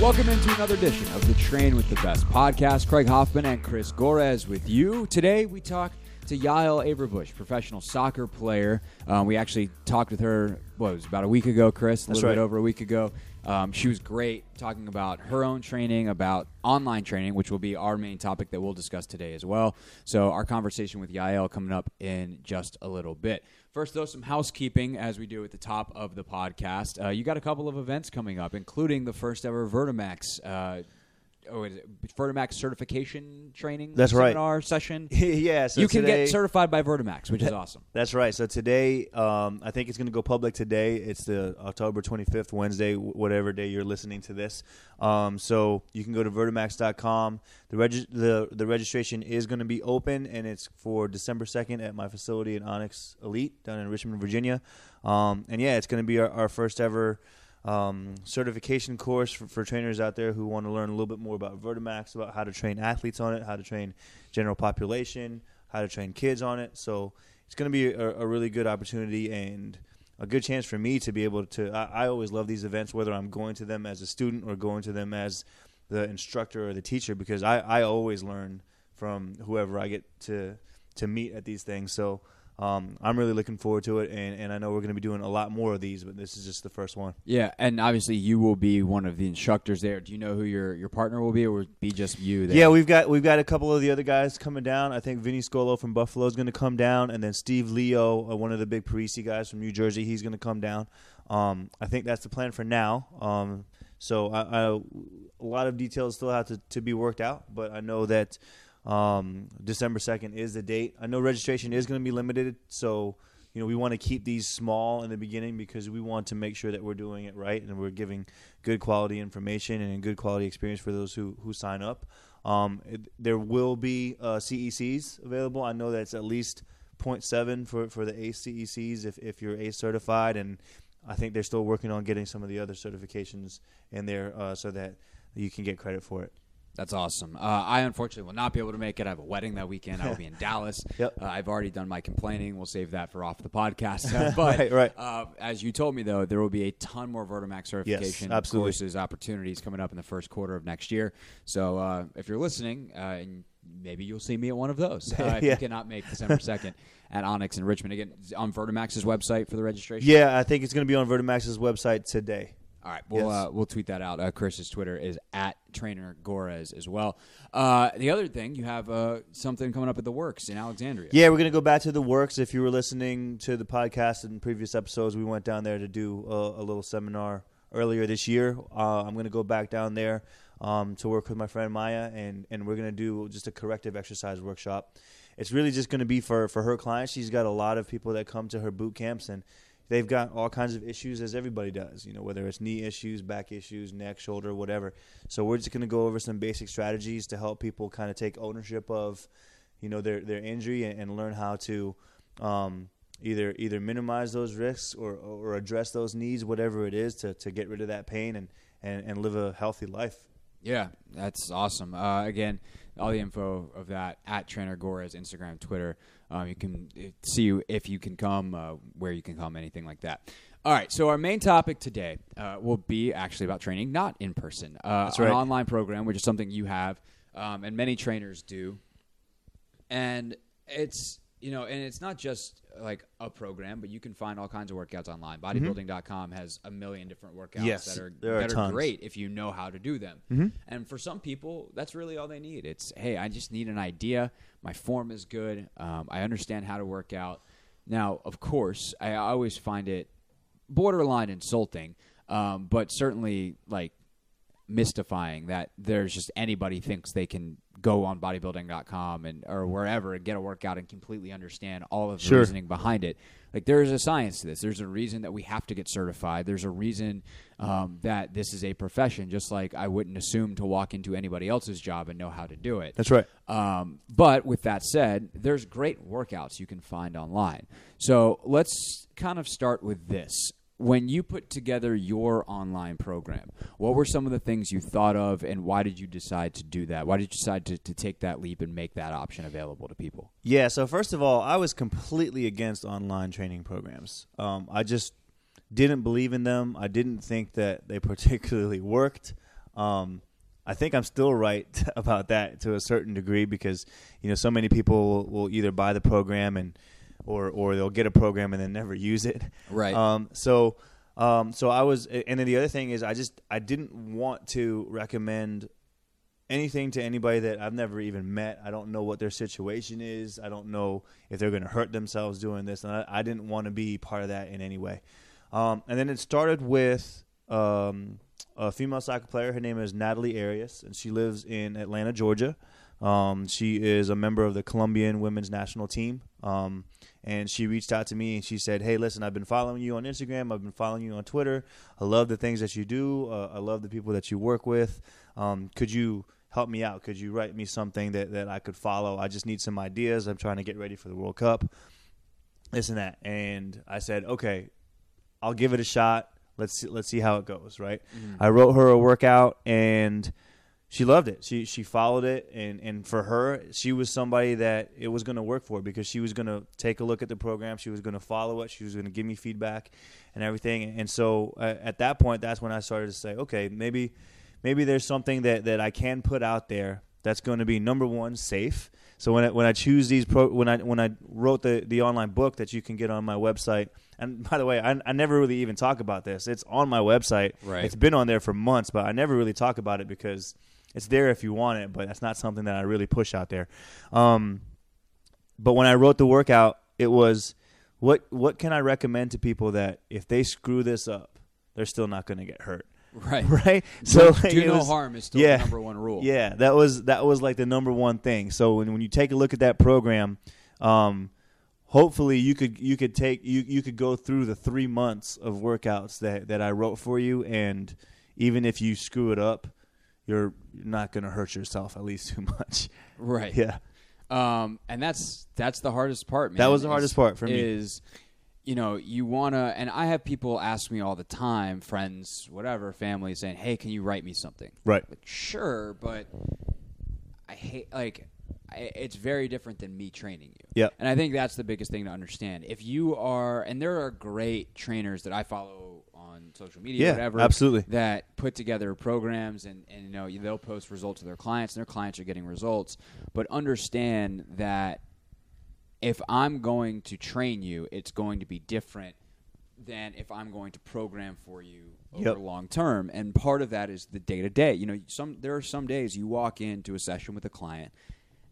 Welcome into another edition of the Train with the Best podcast. Craig Hoffman and Chris Gorres with you. Today we talk to Yael Averbuch, professional soccer player. Um, we actually talked with her, what, it was about a week ago, Chris? A That's little bit right. over a week ago. Um, she was great talking about her own training, about online training, which will be our main topic that we'll discuss today as well. So, our conversation with Yael coming up in just a little bit. First, though, some housekeeping as we do at the top of the podcast. Uh, you got a couple of events coming up, including the first ever Vertimax. Uh, Oh, is it Vertimax certification training That's right. seminar session. yeah, so you can today, get certified by Vertimax, which is awesome. That's right. So today, um, I think it's going to go public today. It's the October 25th, Wednesday, whatever day you're listening to this. Um, so you can go to vertimax.com. The, regi- the the registration is going to be open, and it's for December 2nd at my facility in Onyx Elite down in Richmond, Virginia. Um, and yeah, it's going to be our, our first ever um, certification course for, for trainers out there who want to learn a little bit more about Vertimax, about how to train athletes on it, how to train general population, how to train kids on it. So it's going to be a, a really good opportunity and a good chance for me to be able to. I, I always love these events, whether I'm going to them as a student or going to them as the instructor or the teacher, because I, I always learn from whoever I get to to meet at these things. So um, I'm really looking forward to it, and, and I know we're going to be doing a lot more of these, but this is just the first one. Yeah, and obviously you will be one of the instructors there. Do you know who your, your partner will be, or will be just you? There? Yeah, we've got we've got a couple of the other guys coming down. I think Vinny Scolo from Buffalo is going to come down, and then Steve Leo, uh, one of the big Parisi guys from New Jersey, he's going to come down. Um, I think that's the plan for now. Um, so I, I, a lot of details still have to, to be worked out, but I know that um, December second is the date. I know registration is going to be limited, so you know we want to keep these small in the beginning because we want to make sure that we're doing it right and we're giving good quality information and good quality experience for those who who sign up. Um, it, there will be uh, CECs available. I know that's at least 0.7 for for the ACECs CECs if if you're ACE certified, and I think they're still working on getting some of the other certifications in there uh, so that you can get credit for it. That's awesome. Uh, I unfortunately will not be able to make it. I have a wedding that weekend. I will be in Dallas. Yep. Uh, I've already done my complaining. We'll save that for off the podcast. Uh, but Right, right. Uh, as you told me, though, there will be a ton more Vertimax certification absolutely. courses, opportunities coming up in the first quarter of next year. So uh, if you're listening, uh, and maybe you'll see me at one of those. Uh, if Yeah. you cannot make December 2nd at Onyx in Richmond. Again, on Vertimax's website for the registration. Yeah, I think it's going to be on Vertimax's website today. All right, we'll Yes. uh, we'll tweet that out. Uh, Chris's Twitter is at Trainer Gorres as well. Uh, the other thing, you have uh, something coming up at the Works in Alexandria. Yeah, we're going to go back to the works. If you were listening to the podcast in previous episodes, we went down there to do a, a little seminar earlier this year. Uh, I'm going to go back down there um, to work with my friend Maya, and, and we're going to do just a corrective exercise workshop. It's really just going to be for, for her clients. She's got a lot of people that come to her boot camps, and they've got all kinds of issues, as everybody does, you know, whether it's knee issues, back issues, neck, shoulder, whatever. So we're just going to go over some basic strategies to help people kind of take ownership of you know their their injury and, and learn how to um, either either minimize those risks or or address those needs, whatever it is, to, to get rid of that pain and, and, and live a healthy life. Yeah, that's awesome. Uh, again, all the info of that at Trainer Gorres, Instagram, Twitter. Um, you can uh, see if you can come, uh, where you can come, anything like that. All right, so our main topic today uh, will be actually about training, not in person. Uh, That's An online program, which is something you have, um, and many trainers do. And it's you know, and it's not just like a program, but you can find all kinds of workouts online. Bodybuilding.com has a million different workouts Mm-hmm. Yes, that are there are that are great if you know how to do them. Mm-hmm. And for some people, that's really all they need. It's hey, I just need an idea. My form is good. Um, I understand how to work out. Now, of course, I always find it borderline insulting, um, but certainly like mystifying that there's just anybody thinks they can go on bodybuilding.com and or wherever and get a workout and completely understand all of the Sure. reasoning behind it. Like there is a science to this. There's a reason that we have to get certified. There's a reason um, that this is a profession. Just like I wouldn't assume to walk into anybody else's job and know how to do it. That's right. Um, but with that said, there's great workouts you can find online. So let's kind of start with this. When you put together your online program, what were some of the things you thought of, and why did you decide to do that? Why did you decide to, to take that leap and make that option available to people? Yeah. So first of all, I was completely against online training programs. Um, I just didn't believe in them. I didn't think that they particularly worked. Um, I think I'm still right about that to a certain degree because you know so many people will either buy the program and or or they'll get a program and then never use it. Right. Um, so um, so I was, and then the other thing is I just I didn't want to recommend anything to anybody that I've never even met. I don't know what their situation is. I don't know if they're going to hurt themselves doing this, and I, I, didn't want to be part of that in any way. Um, and then it started with um, a female soccer player. Her name is Natalie Arias, and she lives in Atlanta, Georgia. Um, she is a member of the Colombian women's national team. Um, and she reached out to me and she said, "Hey, listen, I've been following you on Instagram. I've been following you on Twitter. I love the things that you do. Uh, I love the people that you work with. Um, could you help me out? Could you write me something that that I could follow? I just need some ideas. I'm trying to get ready for the World Cup. This and that." And I said, "Okay, I'll give it a shot. Let's see, let's see how it goes." Right. Mm-hmm. I wrote her a workout and she loved it. She she followed it, and and for her, she was somebody that it was going to work for because she was going to take a look at the program. She was going to follow it. She was going to give me feedback and everything. And so uh, at that point, that's when I started to say, okay, maybe maybe there's something that that I can put out there that's going to be number one safe. So when I, when I choose these pro when I when I wrote the the online book that you can get on my website. And by the way, I, I never really even talk about this. It's on my website. Right. It's been on there for months, but I never really talk about it because it's there if you want it, but that's not something that I really push out there. Um, but when I wrote the workout, it was what what can I recommend to people that if they screw this up, they're still not going to get hurt. Right. Right. So do, like, do no was, harm is still yeah, the number one rule. Yeah, that was that was like the number one thing. So when when you take a look at that program, um, hopefully you could you could take you you could go through the three months of workouts that that I wrote for you, and even if you screw it up, you're not going to hurt yourself at least too much. Right. Yeah. Um, and that's that's the hardest part, man. That was the hardest part for me. Is you know you want to, and I have people ask me all the time, friends, whatever, family, saying, "Hey, can you write me something?" Right. Like, sure, but I hate like I, it's very different than me training you. Yeah. And I think that's the biggest thing to understand. If you are, and there are great trainers that I follow social media, yeah, whatever, absolutely, that put together programs and and you know they'll post results to their clients, and their clients are getting results. But understand that if I'm going to train you, it's going to be different than if I'm going to program for you over yep. long term. And part of that is the day to day. You know, some there are some days you walk into a session with a client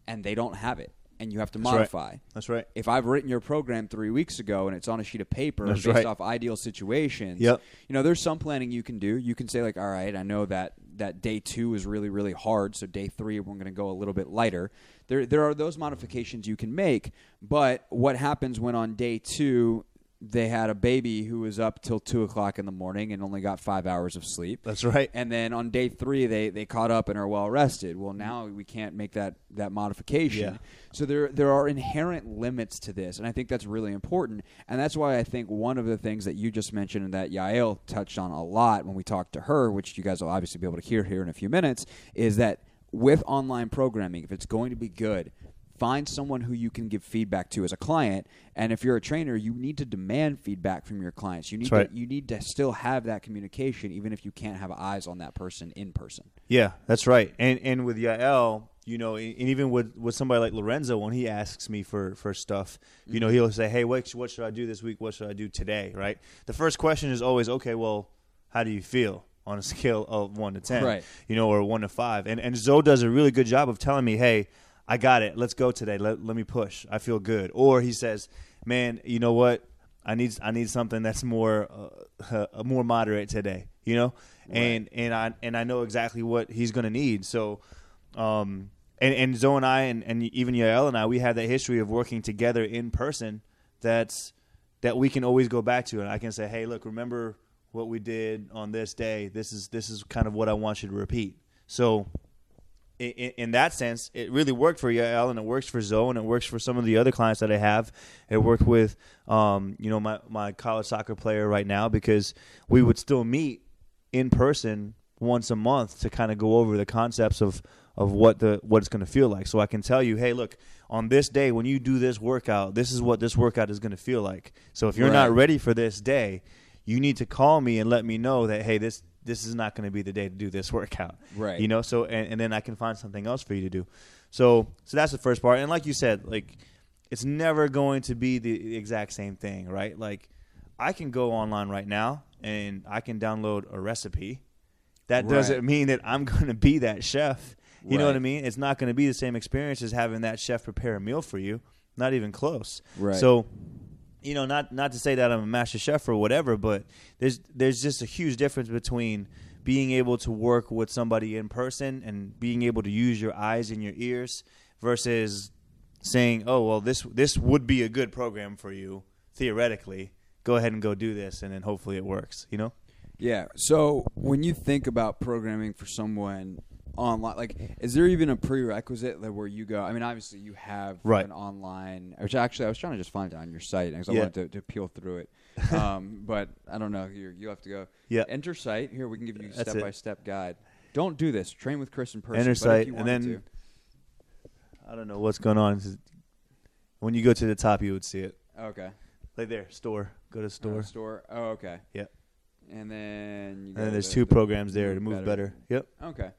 and they don't have it and you have to That's modify. Right. That's right. If I've written your program three weeks ago and it's on a sheet of paper That's based right. off ideal situations, yep. you know, there's some planning you can do. You can say like, all right, I know that that day two is really really hard, so day three we're going to go a little bit lighter. There there are those modifications you can make, but what happens when on day two they had a baby who was up till two o'clock in the morning and only got five hours of sleep. That's right. And then on day three, they, they caught up and are well rested. Well, mm-hmm. now we can't make that that modification. Yeah. So there there are inherent limits to this, and I think that's really important. And that's why I think one of the things that you just mentioned and that Yael touched on a lot when we talked to her, which you guys will obviously be able to hear here in a few minutes, is that with online programming, if it's going to be good, find someone who you can give feedback to as a client and if you're a trainer you need to demand feedback from your clients. You need right. to you need to still have that communication even if you can't have eyes on that person in person. Yeah that's right. And and with Yael you know and even with with somebody like Lorenzo when he asks me for for stuff you know mm-hmm. he'll say hey what what should I do this week? What should I do today? Right? The first question is always okay well how do you feel on a scale of 1 to 10 right. You know or 1 to 5 and and Zoe does a really good job of telling me hey I got it. Let's go today. Let, let me push. I feel good. Or he says, man, you know what? I need I need something that's more uh, uh, more moderate today, you know, right. and and I and I know exactly what he's going to need. So, um, and and Zoe and I and, and even Yael and I, we have that history of working together in person. That's that we can always go back to, and I can say, hey, look, remember what we did on this day. This is this is kind of what I want you to repeat. So in, in, that sense, it really worked for Yael and it works for Zoe and it works for some of the other clients that I have. It worked with, um, you know, my, my college soccer player right now because we would still meet in person once a month to kind of go over the concepts of, of what the what it's going to feel like. So I can tell you, hey, look, on this day when you do this workout, this is what this workout is going to feel like. So if you're right. not ready for this day, you need to call me and let me know that hey, this this is not going to be the day to do this workout. Right. You know, so and, and then I can find something else for you to do. So so that's the first part. And like you said, like it's never going to be the exact same thing, right? Like I can go online right now and I can download a recipe. That Right. doesn't mean that I'm going to be that chef. You know what I mean? It's not going to be the same experience as having that chef prepare a meal for you. Not even close. Right. So, you know, not not to say that I'm a master chef or whatever, but there's there's just a huge difference between being able to work with somebody in person and being able to use your eyes and your ears versus saying, "Oh, well, this this would be a good program for you theoretically. Go ahead and go do this, and then hopefully it works." You know? Yeah. So when you think about programming for someone online, like, is there even a prerequisite that where you go? I mean, obviously you have Right. an online, which actually I was trying to just find it on your site because I Yeah. wanted to, to peel through it. Um, but I don't know. You you have to go. Yeah. Enter site. Here we can give you a That's step by step guide. Don't do this. Train with Chris in person. Enter site, and then I don't know what's going on. When you go to the top, you would see it. okay. Like there, store. Go to Uh, store. store. Oh, okay. Yep. And then you And then there's the- two the programs there to move better. Yep. Okay.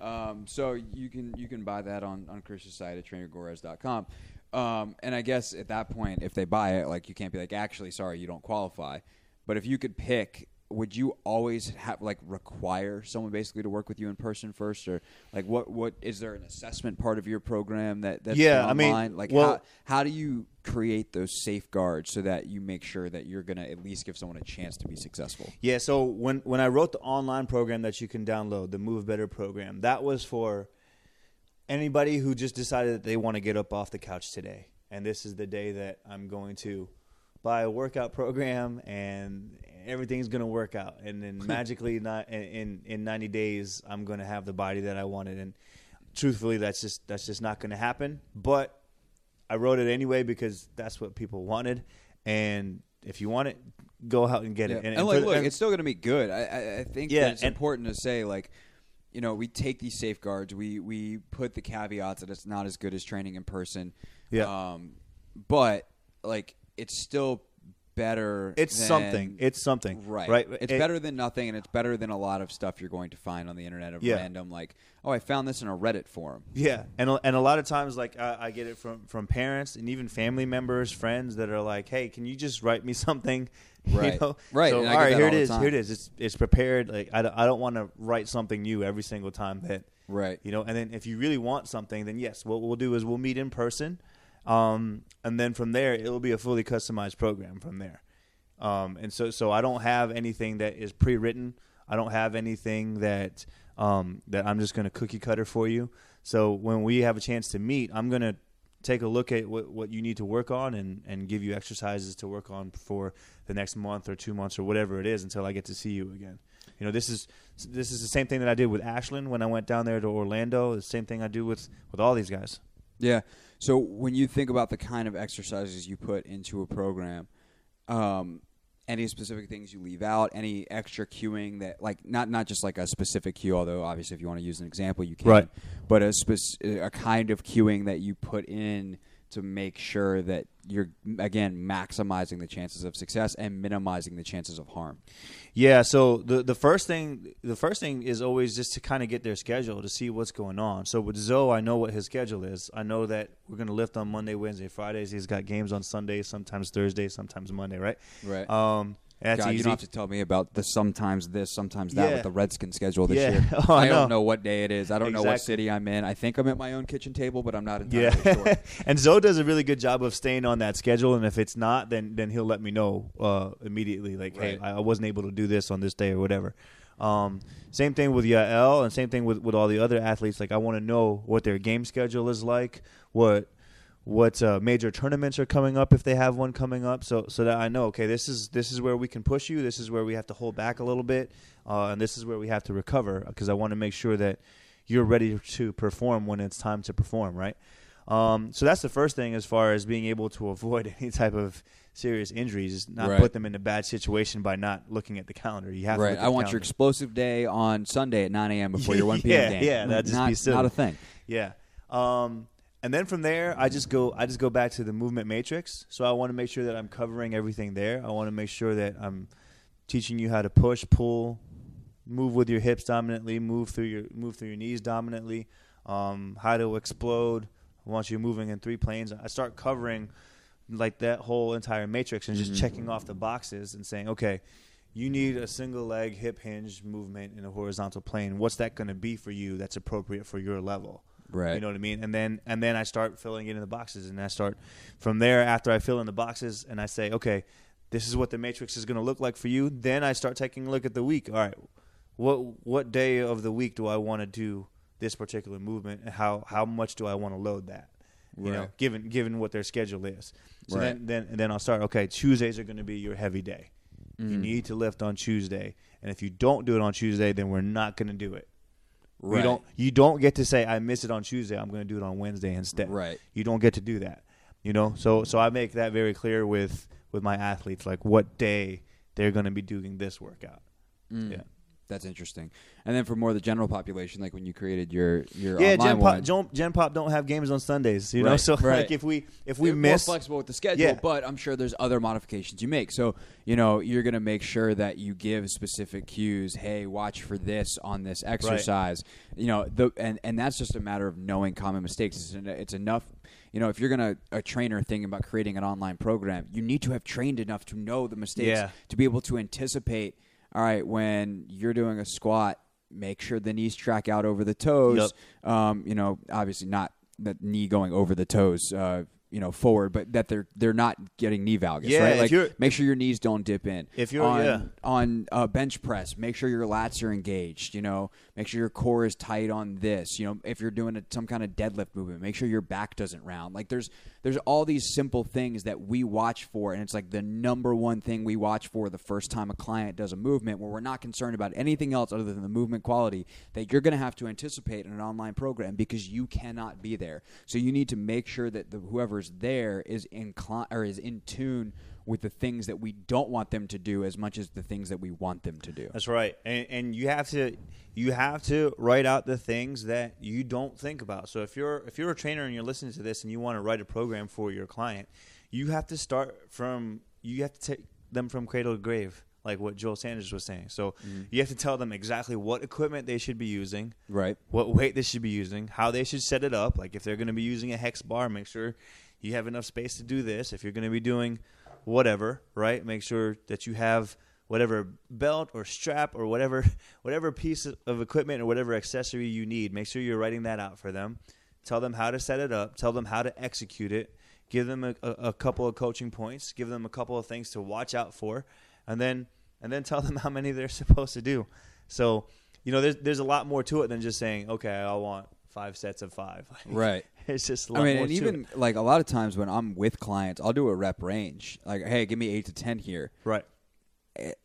Um, so you can you can buy that on on Chris's site at trainergorres.com. Um, and I guess at that point, if they buy it, like you can't be like, actually, sorry, you don't qualify. But if you could pick, would you always have like require someone basically to work with you in person first, or like what what is there an assessment part of your program that that's Yeah, done I mean, like well- how how do you create those safeguards so that you make sure that you're gonna at least give someone a chance to be successful? Yeah, so when when I wrote the online program that you can download, the Move Better program, that was for anybody who just decided that they want to get up off the couch today. And this is the day that I'm going to buy a workout program and everything's going to work out and then magically not in in, in 90 days I'm going to have the body that I wanted and truthfully that's just that's just not going to happen, but I wrote it anyway because that's what people wanted and if you want it, go out and get Yeah. it. And, for like, the- look, and- it's still going to be good. I, I, I think Yeah, that it's and- important to say, like, you know, we take these safeguards. We we put the caveats that it's not as good as training in person. Yeah. Um, but like, it's still better. It's than- something. It's something. Right. Right. It's It- better than nothing, and it's better than a lot of stuff you're going to find on the internet of Yeah. random, like, oh, I found this in a Reddit forum. Yeah, and a- and a lot of times, like I, I get it from from parents and even family members, friends that are like, "Hey, can you just write me something?" Right. You know? Right, So all right, here all it is. time. Here it is. It's it's prepared. Like I I don't want to write something new every single time that Right. you know. And then if you really want something, then yes, what we'll do is we'll meet in person, um, and then from there it will be a fully customized program from there. Um, and so so I don't have anything that is pre-written. I don't have anything that um, that I'm just going to cookie cutter for you. So when we have a chance to meet, I'm going to take a look at what, what you need to work on and, and give you exercises to work on for the next month or two months or whatever it is until I get to see you again. You know, this is this is the same thing that I did with Ashlyn when I went down there to Orlando. The same thing I do with with all these guys. Yeah. So when you think about the kind of exercises you put into a program, um, any specific things you leave out, any extra cueing that, like, not not just like a specific cue, although obviously if you want to use an example, you can. Right. But a spec- a kind of cueing that you put in to make sure that you're again maximizing the chances of success and minimizing the chances of harm. Yeah, so the the first thing the first thing is always just to kind of get their schedule to see what's going on. So with Zoe, I know what his schedule is. I know that we're going to lift on Monday, Wednesday, Fridays. He's got games on Sundays, sometimes Thursday, sometimes Monday, right? Right. Um, that's God, you don't have to tell me about the sometimes this, sometimes that Yeah. with the Redskin schedule this Yeah. year. Oh, I don't know. what day it is. I don't know what city I'm in. I think I'm at my own kitchen table, but I'm not entirely yeah, sure. and Zoe does a really good job of staying on that schedule. And if it's not, then then he'll let me know uh, immediately. Like, hey, Right. I I wasn't able to do this on this day or whatever. Um, same thing with Yael, and same thing with, with all the other athletes. Like, I want to know what their game schedule is like, what what uh, major tournaments are coming up if they have one coming up, so so that I know. Okay, this is this is where we can push you. This is where we have to hold back a little bit, uh, and this is where we have to recover because I want to make sure that you're ready to perform when it's time to perform. Right. Um, so that's the first thing as far as being able to avoid any type of serious injuries, is not Right. put them in a bad situation by not looking at the calendar. You have to right. I want your explosive day on Sunday at 9 a.m. before your 1 p.m. Yeah, game. yeah, that'd just not, be silly. Not a thing. Yeah. Um, and then from there, I just go. I just go back to the movement matrix. So I want to make sure that I'm covering everything there. I want to make sure that I'm teaching you how to push, pull, move with your hips dominantly, move through your move through your knees dominantly, um, how to explode once you're moving in three planes. I start covering like that whole entire matrix and just Mhm. checking off the boxes and saying, okay, you need a single leg hip hinge movement in a horizontal plane. What's that going to be for you that's appropriate for your level? Right. You know what I mean? And then and then I start filling it in the boxes and I start from there after I fill in the boxes and I say, okay, this is what the matrix is going to look like for you. Then I start taking a look at the week. All right, what what day of the week do I want to do this particular movement and how how much do I want to load that? You know, given given what their schedule is. So Right. then then then I'll start. Okay, Tuesdays are going to be your heavy day. You Mm. need to lift on Tuesday, and if you don't do it on Tuesday, then we're not going to do it. Right. You don't you don't get to say I miss it on Tuesday. I'm going to do it on Wednesday instead. Right. You don't get to do that. You know. So so I make that very clear with with my athletes, like what day they're going to be doing this workout. Mm. Yeah. That's interesting. And then for more of the general population, like when you created your your yeah, online Gen Pop, Gen, Gen Pop don't have games on Sundays. You know, Right, so right. like if we if we They're miss, more flexible with the schedule, Yeah. but I'm sure there's other modifications you make. So you know you're going to make sure that you give specific cues. Hey, watch for this on this exercise. You know, the and and that's just a matter of knowing common mistakes. It's, en- it's enough. You know, if you're gonna a trainer thinking about creating an online program, you need to have trained enough to know the mistakes Yeah. to be able to anticipate. All right, when you're doing a squat, make sure the knees track out over the toes. Um, you know, obviously not the knee going over the toes. Uh, you know, forward, but that they're they're not getting knee valgus, Yeah, right? Like, make sure your knees don't dip in. If you're- on yeah. on uh, bench press, make sure your lats are engaged. You know, make sure your core is tight on this. You know, if you're doing a, some kind of deadlift movement, make sure your back doesn't round. Like there's there's all these simple things that we watch for, and it's like the number one thing we watch for the first time a client does a movement, where we're not concerned about anything else other than the movement quality that you're going to have to anticipate in an online program because you cannot be there. So you need to make sure that the, whoever's there is inclined or is in tune with the things that we don't want them to do as much as the things that we want them to do. That's right, and, and you have to you have to write out the things that you don't think about. So if you're if you're a trainer and you're listening to this and you want to write a program for your client, you have to start from you have to take them from cradle to grave, like what Joel Sanders was saying. So Mm-hmm. you have to tell them exactly what equipment they should be using, Right. what weight they should be using, how they should set it up. Like if they're going to be using a hex bar, make sure you have enough space to do this. If you're going to be doing whatever, right? Make sure that you have whatever belt or strap or whatever whatever piece of equipment or whatever accessory you need. Make sure you're writing that out for them. Tell them how to set it up. Tell them how to execute it. Give them a, a, a couple of coaching points. Give them a couple of things to watch out for, and then and then tell them how many they're supposed to do. So you know, there's there's a lot more to it than just saying, okay, I want five sets of five. Right. It's just. A I lot mean, more and to even it. like a lot of times when I'm with clients, I'll do a rep range. Like, hey, give me eight to ten here. right.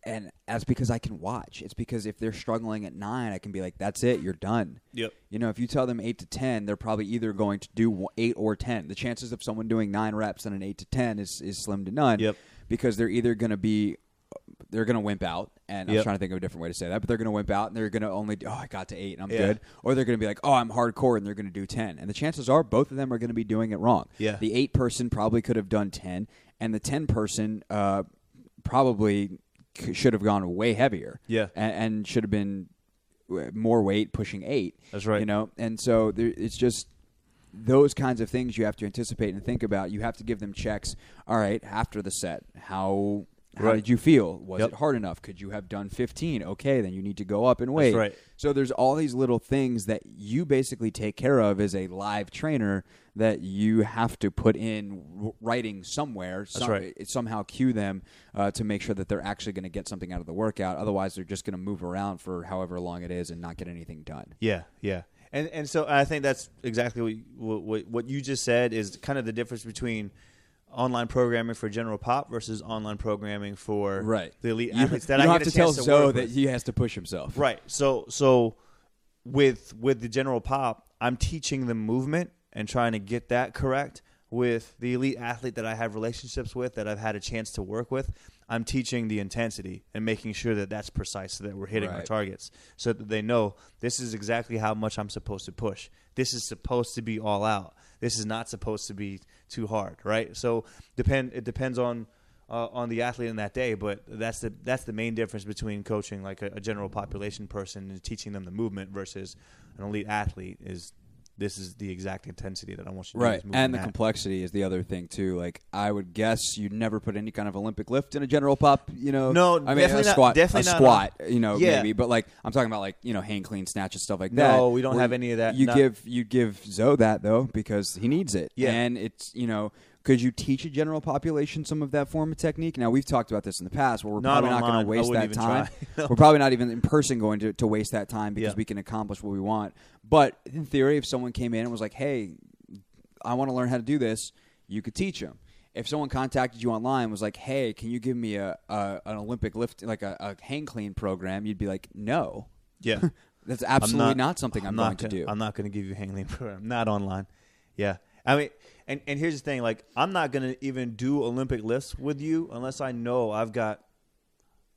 And that's because I can watch. It's because if they're struggling at nine, I can be like, "That's it, you're done." Yep. You know, if you tell them eight to ten, they're probably either going to do eight or ten. The chances of someone doing nine reps and an eight to ten is is slim to none. Yep. Because they're either going to be, they're going to wimp out, and I was Yep. trying to think of a different way to say that, but they're going to wimp out, and they're going to only, do, oh, I got to eight, and I'm Yeah. good, or they're going to be like, oh, I'm hardcore, and they're going to do ten, and the chances are both of them are going to be doing it wrong. Yeah. The eight person probably could have done ten, and the ten person uh, probably c- should have gone way heavier. Yeah. and, and should have been w- more weight pushing eight. That's right. You know, and so there, it's just those kinds of things you have to anticipate and think about. You have to give them checks. All right, after the set, how how Right. did you feel? Was Yep. it hard enough? Could you have done 15? Okay, then you need to go up in weight. right. So there's all these little things that you basically take care of as a live trainer that you have to put in writing somewhere. some- right. Somehow cue them uh, to make sure that they're actually going to get something out of the workout. Otherwise, they're just going to move around for however long it is and not get anything done. Yeah, yeah, and and so I think that's exactly what, what what you just said is kind of the difference between online programming for general pop versus online programming for Right. the elite You, athletes that you I have to tell to Zoe that he has to push himself. Right. So so with with the general pop, I'm teaching the movement and trying to get that correct. With the elite athlete that I have relationships with, that I've had a chance to work with, I'm teaching the intensity and making sure that that's precise, so that we're hitting our targets, so that they know this is exactly how much I'm supposed to push. This is supposed to be all out. This is not supposed to be too hard, right? So depend. It depends on uh, on the athlete in that day. But that's the that's the main difference between coaching like a, a general population person and teaching them the movement versus an elite athlete is this is the exact intensity that I want you to do. Right, and the that. complexity is the other thing too. Like I would guess you'd never put any kind of Olympic lift in a general pop. You know, No, I mean definitely a not- squat, definitely a not squat. You know, Yeah. maybe, but like I'm talking about like you know hang clean snatch and stuff like that. No, we don't have any of that. You Not- give you give Zoe that though because he needs it. Yeah. and it's you know. Could you teach a general population some of that form of technique? Now we've talked about this in the past, where we're Not probably not going to waste that time. we're probably not even in person going to, to waste that time because Yeah. we can accomplish what we want. But in theory, if someone came in and was like, "Hey, I want to learn how to do this," you could teach them. If someone contacted you online and was like, "Hey, can you give me a, a an Olympic lift like a, a hang clean program?" You'd be like, "No, yeah. that's absolutely not, something I'm, not going to gonna- do." I'm not going to give you hang clean program. Not online. Yeah. I mean, and, and here's the thing. Like, I'm not going to even do Olympic lifts with you unless I know I've got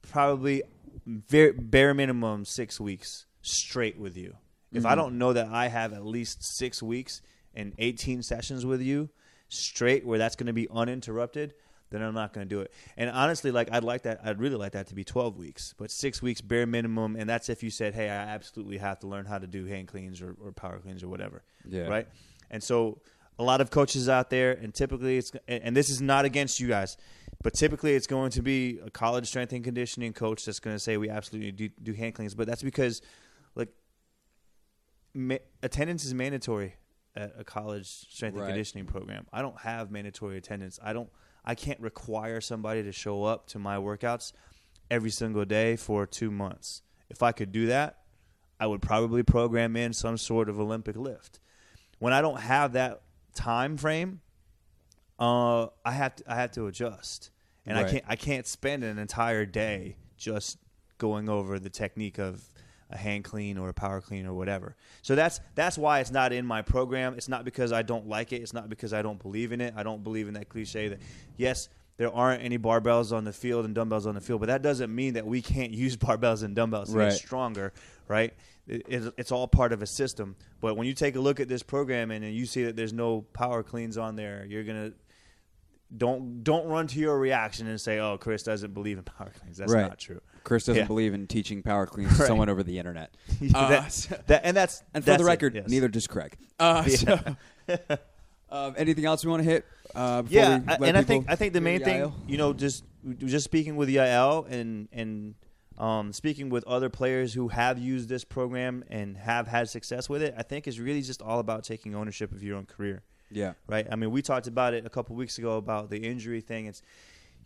probably very, bare minimum six weeks straight with you. If I mm-hmm. don't know that I have at least six weeks and 18 sessions with you straight where that's going to be uninterrupted, then I'm not going to do it. And honestly, like I'd like that. I'd really like that to be 12 weeks, but six weeks bare minimum. And that's if you said, "Hey, I absolutely have to learn how to do hang cleans or, or power cleans or whatever." Yeah. Right. And so a lot of coaches out there, and typically it's and this is not against you guys, but typically it's going to be a college strength and conditioning coach that's going to say we absolutely do, do hang cleans. But that's because like ma- attendance is mandatory at a college strength Right. and conditioning program. I don't have mandatory attendance. I don't. I can't require somebody to show up to my workouts every single day for two months. If I could do that, I would probably program in some sort of Olympic lift. When I don't have that time frame, uh, I have to I have to adjust, and I can't I can't spend an entire day just going over the technique of a hang clean or a power clean or whatever. So that's that's why it's not in my program. It's not because I don't like it. It's not because I don't believe in it. I don't believe in that cliche that yes, there aren't any barbells on the field and dumbbells on the field, but that doesn't mean that we can't use barbells and dumbbells to Right. get stronger, right? It, it, it's all part of a system. But when you take a look at this program and, and you see that there's no power cleans on there, you're gonna don't don't run to your reaction and say, "Oh, Chris doesn't believe in power cleans." That's Right. not true. Chris doesn't Yeah. believe in teaching power cleans to Right. someone over the internet. Uh, that, that- and that's And for that's the it, record, yes. neither does Craig. Uh, so, um, anything else we want to hit? Uh, before yeah, we let and I think I think the main thing, Yael? you know, just just speaking with Yael and and um, speaking with other players who have used this program and have had success with it, I think is really just all about taking ownership of your own career. Yeah, right? I mean, we talked about it a couple weeks ago about the injury thing. It's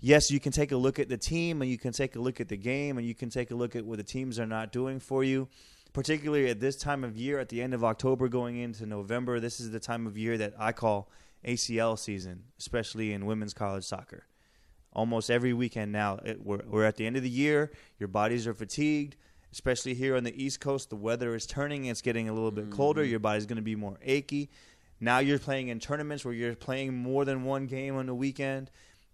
yes, you can take a look at the team and you can take a look at the game and you can take a look at what the teams are not doing for you. Particularly at this time of year, at the end of October going into November, this is the time of year that I call ACL season, especially in women's college soccer. Almost every weekend now, it, we're, we're at the end of the year. Your bodies are fatigued, especially here on the East Coast. The weather is turning; it's getting a little bit colder. Mm-hmm. Your body's going to be more achy. Now you're playing in tournaments where you're playing more than one game on the weekend.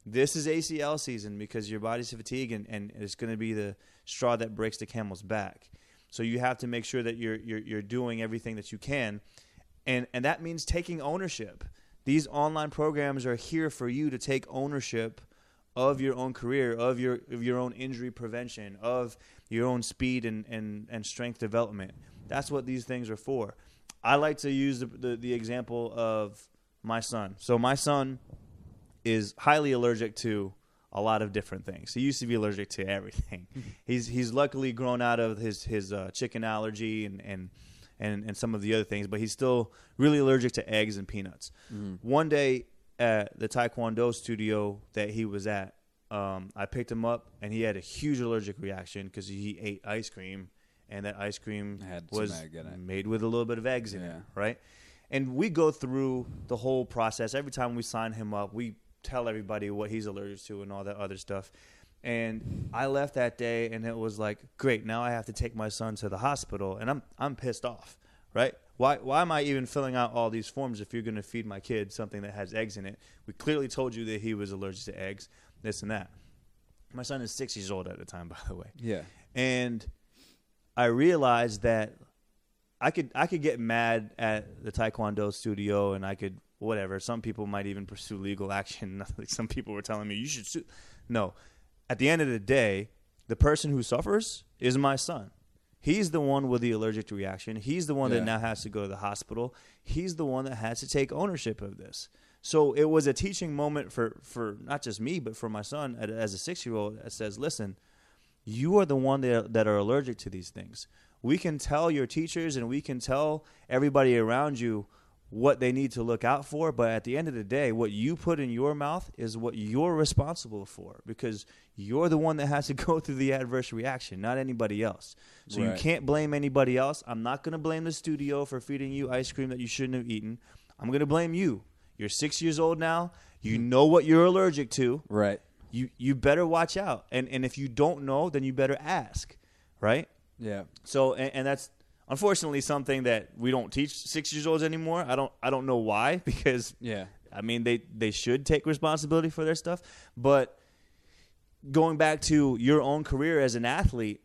This is ACL season because your body's fatigued and, and it's going to be the straw that breaks the camel's back. So you have to make sure that you're, you're, you're doing everything that you can. And, and that means taking ownership. These online programs are here for you to take ownership of your own career, of your, of your own injury prevention, of your own speed and, and, and strength development. That's what these things are for. I like to use the, the, the example of my son. So my son is highly allergic to a lot of different things. He used to be allergic to everything. he's he's luckily grown out of his his uh, chicken allergy and, and and and some of the other things, but he's still really allergic to eggs and peanuts. One day at the Taekwondo studio that he was at, um, I picked him up and he had a huge allergic reaction because he ate ice cream and that ice cream Had was egg in it. made with a little bit of eggs in it, right? And we go through the whole process every time we sign him up. We tell everybody what he's allergic to and all that other stuff. And I left that day, and it was like, great. Now I have to take my son to the hospital, and I'm I'm pissed off, right? Why why am I even filling out all these forms if you're going to feed my kid something that has eggs in it? We clearly told you that he was allergic to eggs, this and that. My son is six years old at the time, by the way yeah, and I realized that I could I could get mad at the Taekwondo studio, and I could whatever. Some people might even pursue legal action. Some people were telling me you should sue. No. At the end of the day, the person who suffers is my son. He's the one with the allergic reaction. He's the one Yeah. that now has to go to the hospital. He's the one that has to take ownership of this. So it was a teaching moment for, for not just me, but for my son as a six year old that says, listen, you are the one that, that are allergic to these things. We can tell your teachers and we can tell everybody around you what they need to look out for, but at the end of the day, what you put in your mouth is what you're responsible for because you're the one that has to go through the adverse reaction, not anybody else. So you can't blame anybody else. I'm not going to blame the studio for feeding you ice cream that you shouldn't have eaten. I'm going to blame you. You're 6 years old now. You mm-hmm. know what you're allergic to Right. you you better watch out and and if you don't know then you better ask right Yeah. so and, and that's unfortunately something that we don't teach six years olds anymore i don't i don't know why because Yeah. i mean they they should take responsibility for their stuff but going back to your own career as an athlete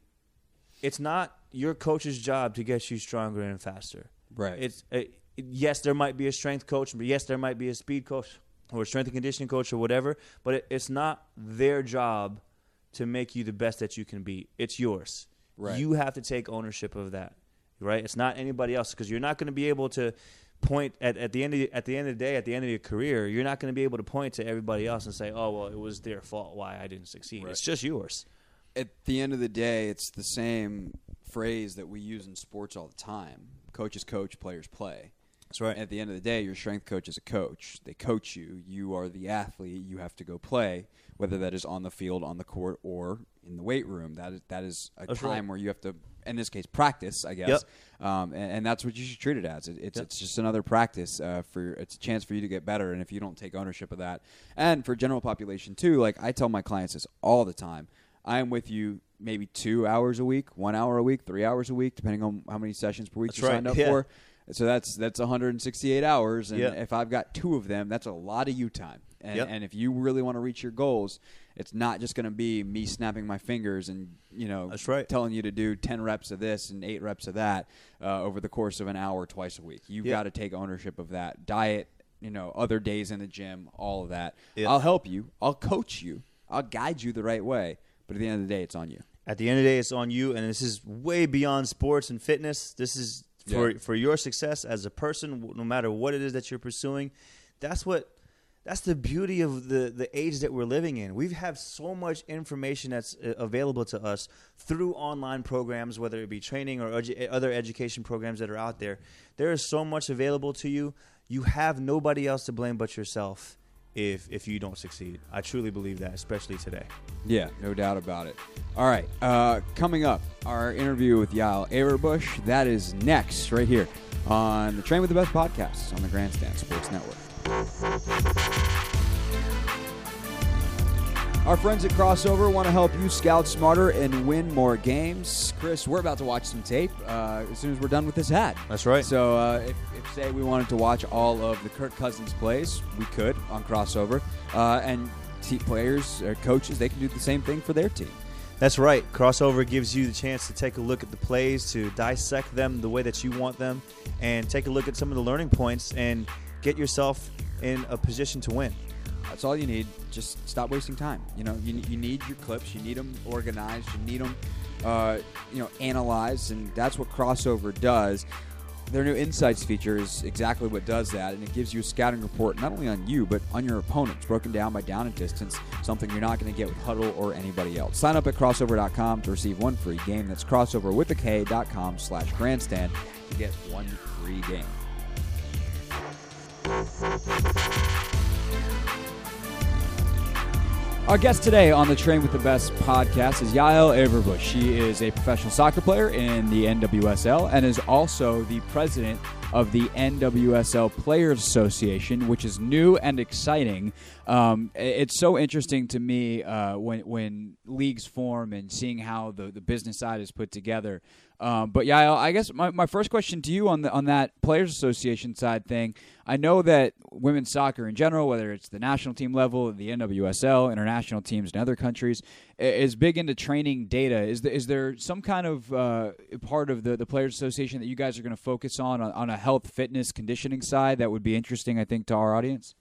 it's not your coach's job to get you stronger and faster Right. it's uh, yes, there might be a strength coach, but yes, there might be a speed coach or a strength and conditioning coach or whatever. But it, it's not their job to make you the best that you can be. It's yours. Right. You have to take ownership of that. Right? It's not anybody else because you're not going to be able to point at, at the end of the, at the end of the day at the end of your career you're not going to be able to point to everybody else and say oh well it was their fault why i didn't succeed Right. it's just yours at the end of the day, it's the same phrase that we use in sports all the time. Coaches coach, players play. that's right At the end of the day, your strength coach is a coach. They coach you. You are the athlete. You have to go play, whether that is on the field, on the court, or in the weight room. That is that is a That's time right. where you have to, in this case, practice. I guess, um, and, and that's what you should treat it as. It, it's Yep. it's just another practice uh, for it's a chance for you to get better. And if you don't take ownership of that, and for general population too, like I tell my clients this all the time. I am with you maybe two hours a week, one hour a week, three hours a week, depending on how many sessions per week That's you're right, signed up yeah. for. So that's that's 168 hours, and Yeah. if I've got two of them, that's a lot of you time. And, Yep. and if you really want to reach your goals, it's not just going to be me snapping my fingers and you know That's right. telling you to do 10 reps of this and eight reps of that uh, over the course of an hour twice a week. You've Yeah. got to take ownership of that diet. You know, other days in the gym, all of that. Yeah. I'll help you. I'll coach you. I'll guide you the right way. But at the end of the day, it's on you. At the end of the day, it's on you, and this is way beyond sports and fitness. This is for Yeah. for your success as a person, no matter what it is that you're pursuing. That's what. That's the beauty of the the age that we're living in. We have so much information that's uh, available to us through online programs, whether it be training or edu- other education programs that are out there. There is so much available to you. You have nobody else to blame but yourself if if you don't succeed. I truly believe that, especially today. Yeah, no doubt about it. All right, uh, coming up, our interview with Yael Averbuch. That is next, right here on the Train with the Best podcast on the Grandstand Sports Network. Our friends at Krossover want to help you scout smarter and win more games. Chris, we're about to watch some tape uh, as soon as we're done with this hat. That's right. So, uh, if, if say we wanted to watch all of the Kirk Cousins plays, we could on Krossover, uh, and team players or coaches they can do the same thing for their team. That's right. Krossover gives you the chance to take a look at the plays, to dissect them the way that you want them, and take a look at some of the learning points and get yourself in a position to win. That's all you need. Just stop wasting time. You know, you, you need your clips. You need them organized. You need them, uh, you know, analyzed, and that's what Krossover does. Their new Insights feature is exactly what does that, and it gives you a scouting report not only on you but on your opponents, broken down by down and distance. Something you're not going to get with Hudl or anybody else. Sign up at krossover.com to receive one free game. That's krossover with the K.com slash grandstand to get one free game. Our guest today on the Train with the Best podcast is Yael Averbuch. She is a professional soccer player in the NWSL and is also the president of the NWSL Players Association, which is new and exciting. Um, it's so interesting to me uh, when when leagues form and seeing how the, the business side is put together. Um, but yeah, I guess my, my first question to you on the on that Players Association side thing. I know that women's soccer in general, whether it's the national team level, the NWSL, international teams in other countries, is big into training data. Is is there some kind of uh, part of the, the Players Association that you guys are going to focus on, on on a health, fitness, conditioning side that would be interesting? I think to our audience.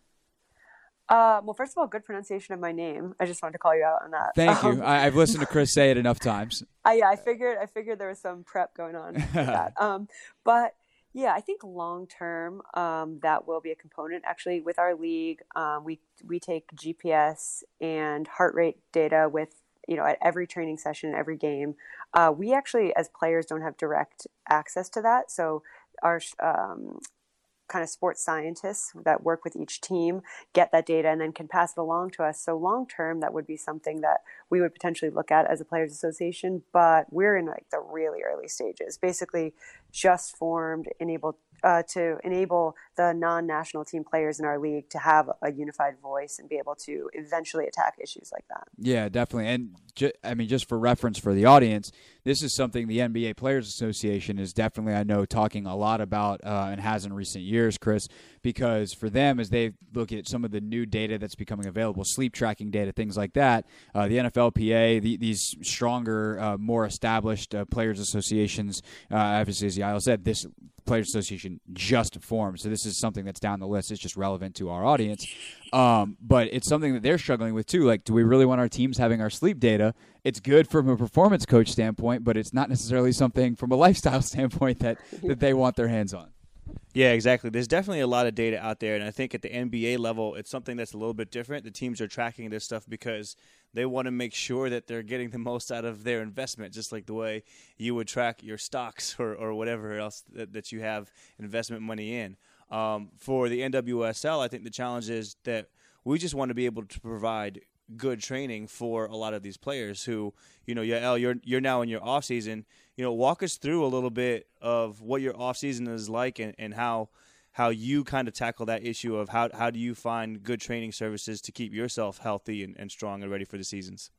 Uh, well, first of all, good pronunciation of my name. I just wanted to call you out on that. Thank um, you. I, have listened to Chris say it enough times. I, yeah, I figured. I figured there was some prep going on with that. Um, but yeah, I think long term um, that will be a component. Actually, with our league, um, we we take GPS and heart rate data with you know at every training session, every game. Uh, we actually, as players, don't have direct access to that. So our um, kind of sports scientists that work with each team get that data and then can pass it along to us. So long term, that would be something that we would potentially look at as a players association. But we're in like the really early stages, basically just formed, enabled uh, to enable the non-national team players in our league to have a unified voice and be able to eventually attack issues like that. Yeah, definitely. And ju- I mean, just for reference for the audience, this is something the NBA Players Association is definitely, I know, talking a lot about uh, and has in recent years, Chris, because for them, as they look at some of the new data that's becoming available, sleep tracking data, things like that, uh, the NFLPA, the, these stronger, uh, more established uh, players associations, uh, obviously, as Yael said, this Players Association just formed. So this is something that's down the list. It's just relevant to our audience. Um, but it's something that they're struggling with too. Like, do we really want our teams having our sleep data? It's good from a performance coach standpoint, but it's not necessarily something from a lifestyle standpoint that, that they want their hands on. Yeah, exactly. There's definitely a lot of data out there, and I think at the NBA level, it's something that's a little bit different. The teams are tracking this stuff because they want to make sure that they're getting the most out of their investment, just like the way you would track your stocks or, or whatever else that, that you have investment money in. Um, for the NWSL, I think the challenge is that we just want to be able to provide good training for a lot of these players who, you know, Yael, you're you're now in your off season. You know, walk us through a little bit of what your off season is like and, and how how you kind of tackle that issue of how how do you find good training services to keep yourself healthy and, and strong and ready for the seasons.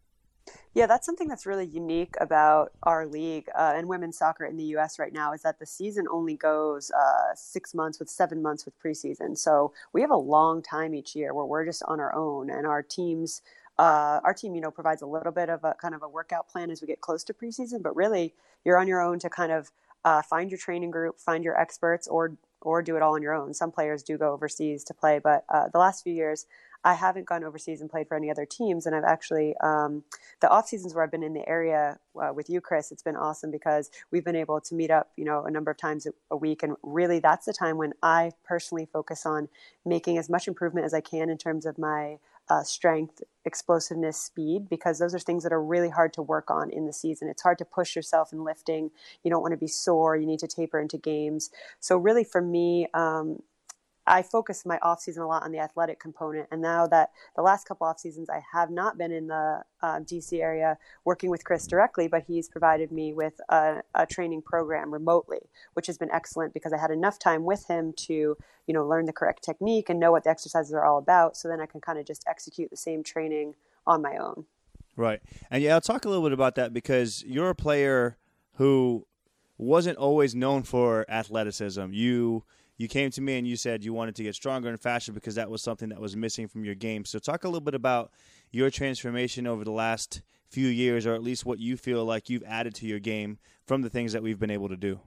Yeah, that's something that's really unique about our league uh, and women's soccer in the U.S. right now is that the season only goes uh, six months with seven months with preseason. So we have a long time each year where we're just on our own, and our teams uh, our team, you know, provides a little bit of a kind of a workout plan as we get close to preseason, but really you're on your own to kind of uh, find your training group, find your experts, or or do it all on your own. Some players do go overseas to play, but uh, the last few years I haven't gone overseas and played for any other teams, and I've actually um, the off seasons where I've been in the area uh, with you, Chris. It's been awesome because we've been able to meet up, you know, a number of times a week, and really that's the time when I personally focus on making as much improvement as I can in terms of my uh, strength, explosiveness, speed, because those are things that are really hard to work on in the season. It's hard to push yourself in lifting. You don't want to be sore. You need to taper into games. So, really, for me, um, I focus my off season a lot on the athletic component. And now that the last couple off seasons, I have not been in the uh, DC area working with Chris directly, but he's provided me with a, a, training program remotely, which has been excellent because I had enough time with him to, you know, learn the correct technique and know what the exercises are all about. So then I can kind of just execute the same training on my own. Right. And yeah, I'll talk a little bit about that because you're a player who wasn't always known for athleticism. You you came to me and you said you wanted to get stronger and faster because that was something that was missing from your game. So talk a little bit about your transformation over the last few years, or at least what you feel like you've added to your game from the things that we've been able to do.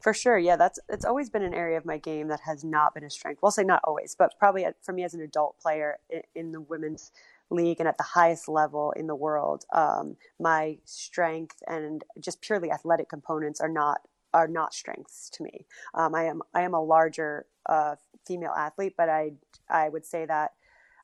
For sure, yeah, that's it's always been an area of my game that has not been a strength. Well, say not always, but probably for me as an adult player in the women's league and at the highest level in the world, um, my strength and just purely athletic components are not are not strengths to me. Um, I am I am a larger uh, female athlete, but I I would say that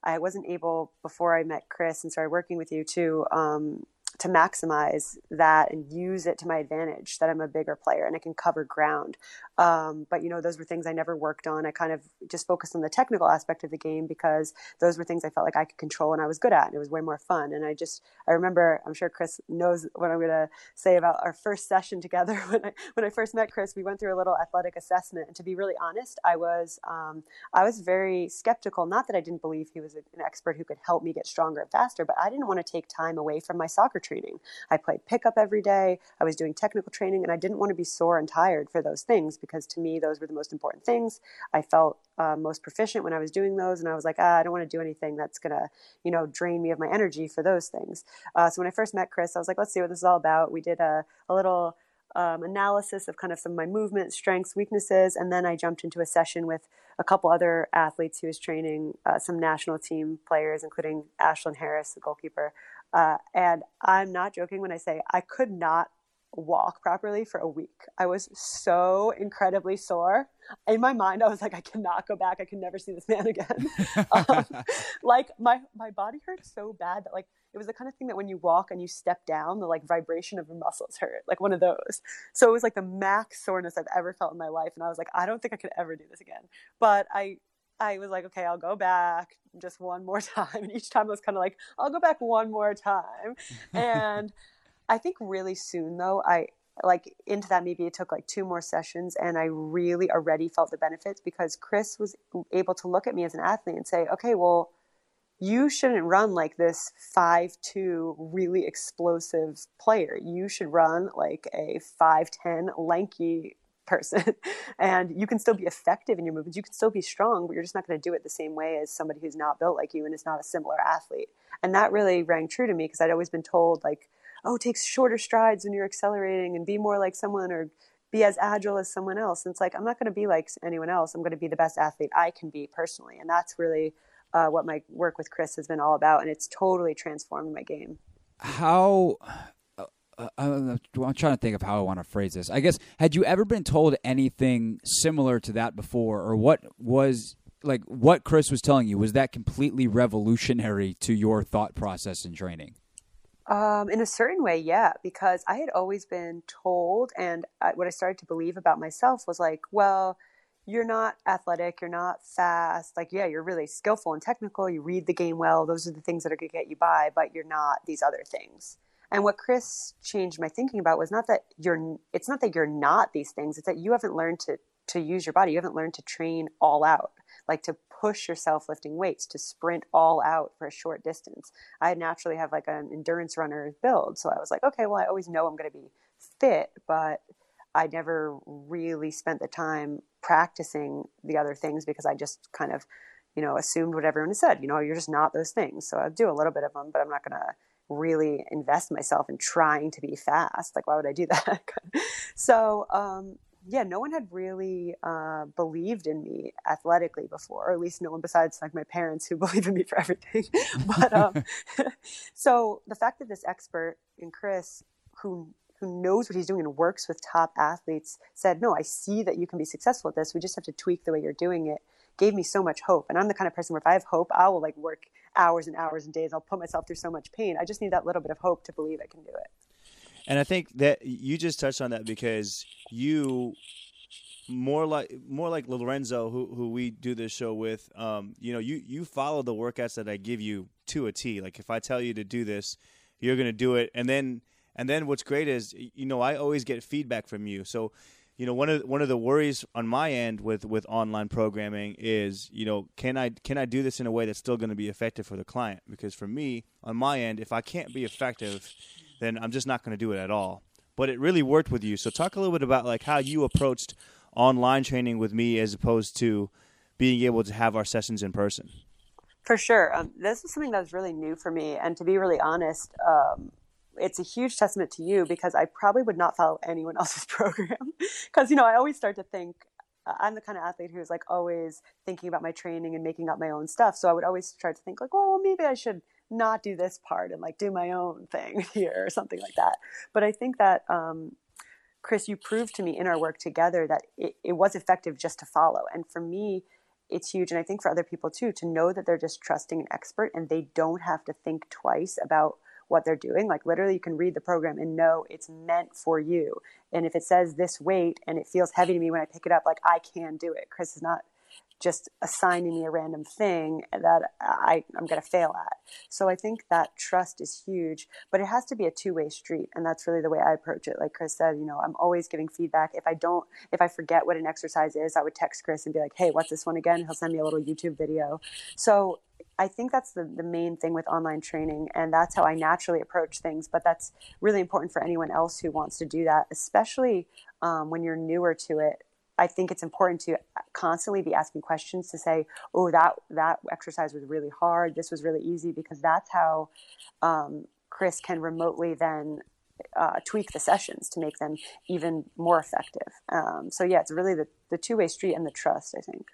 I wasn't able before I met Chris and started working with you to um, to maximize that and use it to my advantage that I'm a bigger player and I can cover ground. Um, but you know, those were things I never worked on. I kind of just focused on the technical aspect of the game because those were things I felt like I could control and I was good at and it was way more fun. And I just, I remember, I'm sure Chris knows what I'm going to say about our first session together. When I, when I first met Chris, we went through a little athletic assessment. And to be really honest, I was, um, I was very skeptical. Not that I didn't believe he was an expert who could help me get stronger and faster, but I didn't want to take time away from my soccer training training. I played pickup every day. I was doing technical training, and I didn't want to be sore and tired for those things because to me, those were the most important things. I felt uh, most proficient when I was doing those, and I was like, ah, I don't want to do anything that's gonna, you know, drain me of my energy for those things. Uh, so when I first met Chris, I was like, let's see what this is all about. We did a, a little um, analysis of kind of some of my movement, strengths, weaknesses, and then I jumped into a session with a couple other athletes who was training uh, some national team players, including Ashlyn Harris, the goalkeeper. Uh, and I'm not joking when I say I could not walk properly for a week. I was so incredibly sore. In my mind, I was like, I cannot go back. I can never see this man again. um, like my my body hurt so bad that like it was the kind of thing that when you walk and you step down, the like vibration of your muscles hurt, like one of those. So it was like the max soreness I've ever felt in my life, and I was like, I don't think I could ever do this again. But I I was like, okay, I'll go back just one more time. And each time I was kind of like, I'll go back one more time. And I think really soon though, I like into that maybe it took like two more sessions and I really already felt the benefits because Chris was able to look at me as an athlete and say, okay, well, you shouldn't run like this five two really explosive player. You should run like a five ten lanky person and you can still be effective in your movements you can still be strong but you're just not going to do it the same way as somebody who's not built like you and is not a similar athlete and that really rang true to me because i'd always been told like oh, take shorter strides when you're accelerating and be more like someone or be as agile as someone else. And it's like, I'm not going to be like anyone else. I'm going to be the best athlete I can be personally. And that's really uh, what my work with Chris has been all about. And it's totally transformed my game. How. Uh, I'm trying to think of how I want to phrase this. I guess had you ever been told anything similar to that before, or what was like what Chris was telling you? Was that completely revolutionary to your thought process and training? Um, in a certain way, yeah, because I had always been told, and I, what I started to believe about myself was like, well, you're not athletic, you're not fast. Like, yeah, you're really skillful and technical. You read the game well. Those are the things that are going to get you by, but you're not these other things. And what Chris changed my thinking about was not that you're. It's not that you're not these things. It's that you haven't learned to to use your body. You haven't learned to train all out, like to push yourself lifting weights, to sprint all out for a short distance. I naturally have like an endurance runner build. So I was like, okay, well, I always know I'm going to be fit, but I never really spent the time practicing the other things because I just kind of, you know, assumed what everyone said. You know, you're just not those things. So I'll do a little bit of them, but I'm not going to really invest myself in trying to be fast. Like, why would I do that? so, um, yeah, no one had really uh, believed in me athletically before, or at least no one besides like my parents who believe in me for everything. but um, so the fact that this expert in Chris, who who knows what he's doing and works with top athletes, said, "No, I see that you can be successful at this. We just have to tweak the way you're doing it." Gave me so much hope, and I'm the kind of person where if I have hope, I will like work hours and hours and days. I'll put myself through so much pain. I just need that little bit of hope to believe I can do it. And I think that you just touched on that because you more like more like Lorenzo, who who we do this show with. Um, you know, you you follow the workouts that I give you to a T. Like if I tell you to do this, you're going to do it. And then and then what's great is you know I always get feedback from you. So you know one of one of the worries on my end with with online programming is you know can I can I do this in a way that's still going to be effective for the client? Because for me on my end, if I can't be effective then I'm just not going to do it at all. But it really worked with you. So talk a little bit about like how you approached online training with me as opposed to being able to have our sessions in person. For sure. Um, this is something that was really new for me. And to be really honest, um, it's a huge testament to you because I probably would not follow anyone else's program. Because, you know, I always start to think, uh, I'm the kind of athlete who's like always thinking about my training and making up my own stuff. So I would always try to think like, well, maybe I should not do this part and like do my own thing here or something like that. But I think that, um, Chris, you proved to me in our work together that it, it was effective just to follow. And for me, it's huge. And I think for other people too, to know that they're just trusting an expert and they don't have to think twice about what they're doing. Like literally, you can read the program and know it's meant for you. And if it says this weight and it feels heavy to me when I pick it up, like I can do it. Chris is not just assigning me a random thing that I, I'm going to fail at. So I think that trust is huge, but it has to be a two way street. And that's really the way I approach it. Like Chris said, you know, I'm always giving feedback. If I don't, if I forget what an exercise is, I would text Chris and be like, hey, what's this one again? He'll send me a little YouTube video. So I think that's the, the main thing with online training. And that's how I naturally approach things. But that's really important for anyone else who wants to do that, especially um, when you're newer to it I think it's important to constantly be asking questions to say, "Oh, that that exercise was really hard. This was really easy," because that's how um, Chris can remotely then uh, tweak the sessions to make them even more effective. Um, so yeah, it's really the, the two way street and the trust, I think.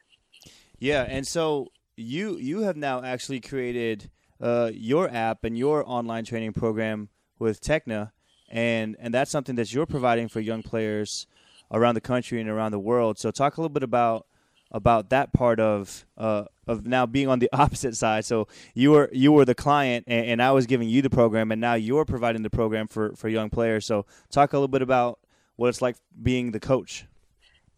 Yeah, and so you you have now actually created uh, your app and your online training program with Techne, and and that's something that you're providing for young players around the country and around the world. So talk a little bit about about that part of uh, of now being on the opposite side. So you were you were the client, and, and, I was giving you the program, and now you're providing the program for for young players. So talk a little bit about what it's like being the coach.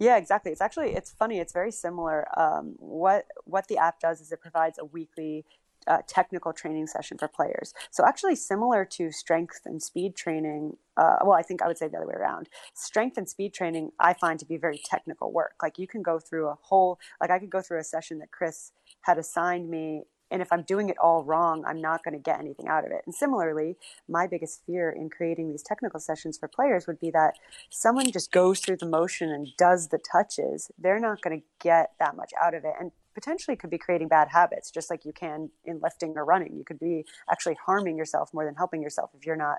Yeah, exactly. It's actually it's funny. It's very similar. Um, what what the app does is it provides a weekly uh, technical training session for players. So actually similar to strength and speed training. Uh, well, I think I would say the other way around. Strength and speed training I find to be very technical work. Like you can go through a whole, like I could go through a session that Chris had assigned me and if I'm doing it all wrong, I'm not going to get anything out of it. And similarly, my biggest fear in creating these technical sessions for players would be that someone just goes through the motion and does the touches. They're not going to get that much out of it. And potentially could be creating bad habits, just like you can in lifting or running. You could be actually harming yourself more than helping yourself if you're not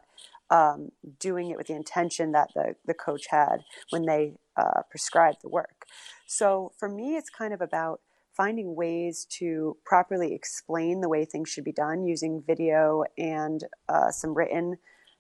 um, doing it with the intention that the, the coach had when they uh, prescribed the work. So for me, it's kind of about finding ways to properly explain the way things should be done using video and uh, some written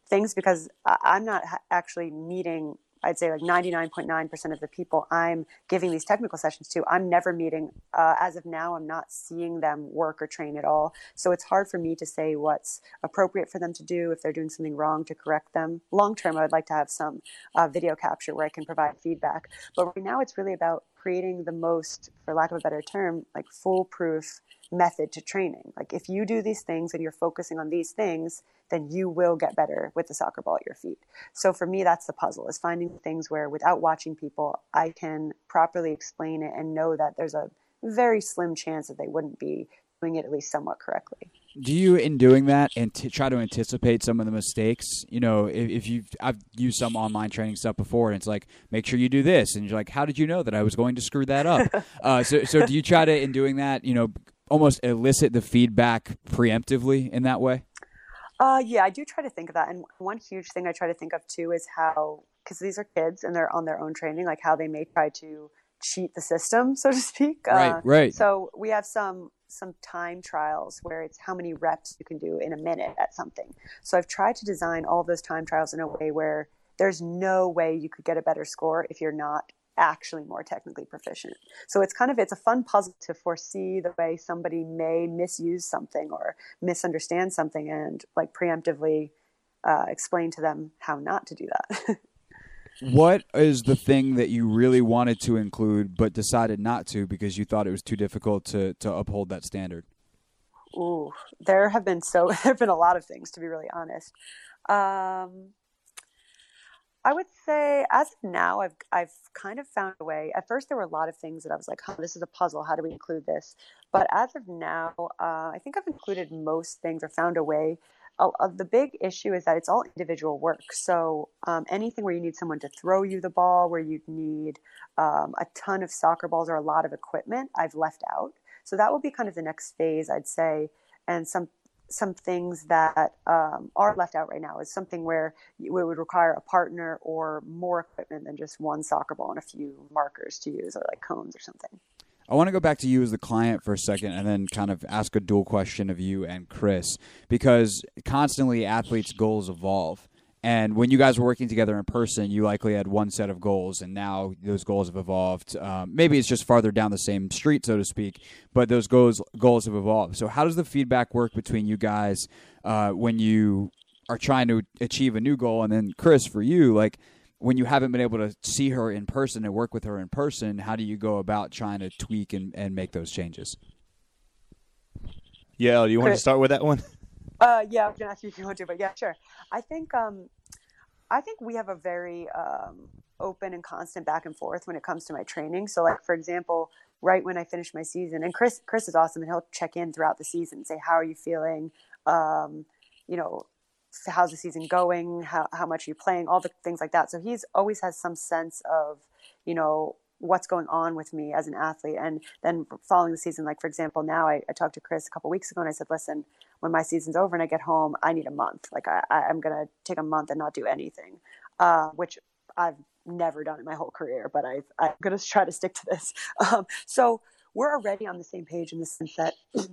things because I'm not actually meeting I'd say like 99.9% of the people I'm giving these technical sessions to, I'm never meeting. Uh, as of now, I'm not seeing them work or train at all. So it's hard for me to say what's appropriate for them to do if they're doing something wrong to correct them. Long term, I would like to have some uh, video capture where I can provide feedback. But right now, it's really about creating the most, for lack of a better term, like foolproof method to training. Like if you do these things and you're focusing on these things, then you will get better with the soccer ball at your feet. So for me, that's the puzzle is finding things where without watching people, I can properly explain it and know that there's a very slim chance that they wouldn't be doing it at least somewhat correctly. Do you, in doing that, and t- try to anticipate some of the mistakes? You know, if, if you've I've used some online training stuff before, and it's like, make sure you do this, and you're like, how did you know that I was going to screw that up? uh, so, so do you try to, in doing that, you know, almost elicit the feedback preemptively in that way? Uh, yeah, I do try to think of that. And one huge thing I try to think of too is how, because these are kids and they're on their own training, like how they may try to cheat the system, so to speak. Right, uh, right. So we have some some time trials where it's how many reps you can do in a minute at something. So I've tried to design all those time trials in a way where there's no way you could get a better score if you're not actually more technically proficient. So it's kind of it's a fun puzzle to foresee the way somebody may misuse something or misunderstand something and like preemptively uh, explain to them how not to do that. what is the thing that you really wanted to include but decided not to because you thought it was too difficult to to uphold that standard? Ooh, there have been so there have been a lot of things to be really honest. Um, I would say as of now, I've I've kind of found a way. At first, there were a lot of things that I was like, "Oh, this is a puzzle. How do we include this?" But as of now, uh, I think I've included most things or found a way. Uh, uh, the big issue is that it's all individual work. So um, anything where you need someone to throw you the ball, where you need um, a ton of soccer balls or a lot of equipment, I've left out. So that will be kind of the next phase, I'd say, and some some things that um, are left out right now is something where it would require a partner or more equipment than just one soccer ball and a few markers to use or like cones or something. I want to go back to you as the client for a second and then kind of ask a dual question of you and Chris because constantly athletes' goals evolve. And when you guys were working together in person, you likely had one set of goals, and now those goals have evolved. Um, maybe it's just farther down the same street, so to speak, but those goals goals have evolved. So, how does the feedback work between you guys uh, when you are trying to achieve a new goal? And then, Chris, for you, like when you haven't been able to see her in person and work with her in person, how do you go about trying to tweak and, and make those changes? Yeah, do you want to start with that one? Uh, yeah, I gonna ask you if you want to, but yeah, sure. I think um, I think we have a very um, open and constant back and forth when it comes to my training. So, like for example, right when I finish my season, and Chris Chris is awesome, and he'll check in throughout the season and say, "How are you feeling? Um, you know, how's the season going? How how much are you playing? All the things like that." So he's always has some sense of, you know, what's going on with me as an athlete. And then following the season, like for example, now I, I talked to Chris a couple weeks ago and I said, listen, when my season's over and I get home, I need a month. Like I, I'm going to take a month and not do anything, uh, which I've never done in my whole career, but i am going to try to stick to this. Um, so we're already on the same page in the sense that